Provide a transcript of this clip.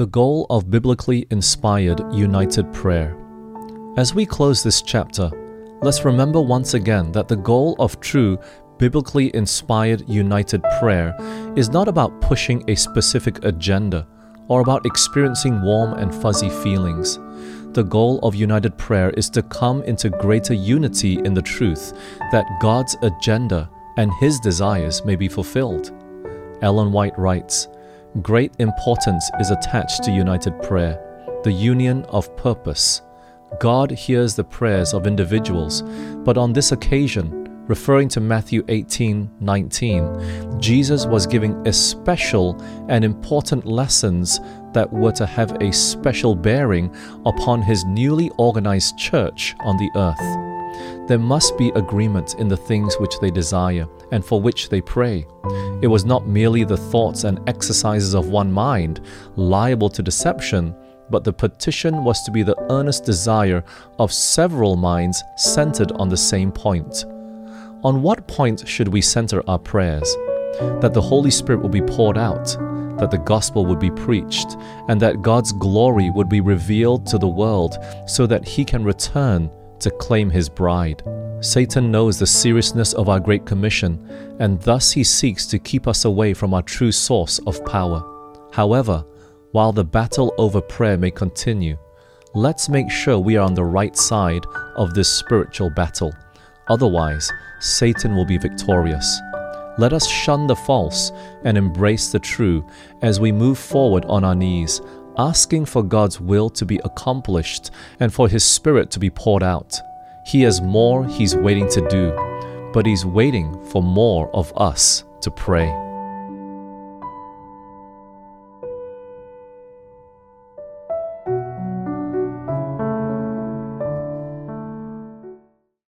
the goal of biblically inspired united prayer. As we close this chapter, let's remember once again that the goal of true biblically inspired united prayer is not about pushing a specific agenda or about experiencing warm and fuzzy feelings. The goal of united prayer is to come into greater unity in the truth that God's agenda and His desires may be fulfilled. Ellen White writes Great importance is attached to united prayer, the union of purpose. God hears the prayers of individuals, but on this occasion, referring to Matthew 18 19, Jesus was giving especial and important lessons that were to have a special bearing upon his newly organized church on the earth. There must be agreement in the things which they desire and for which they pray. It was not merely the thoughts and exercises of one mind, liable to deception, but the petition was to be the earnest desire of several minds centered on the same point. On what point should we center our prayers? That the Holy Spirit will be poured out, that the gospel would be preached, and that God's glory would be revealed to the world so that He can return to claim His bride. Satan knows the seriousness of our Great Commission, and thus he seeks to keep us away from our true source of power. However, while the battle over prayer may continue, let's make sure we are on the right side of this spiritual battle. Otherwise, Satan will be victorious. Let us shun the false and embrace the true as we move forward on our knees, asking for God's will to be accomplished and for His Spirit to be poured out. He has more He's waiting to do, but He's waiting for more of us to pray.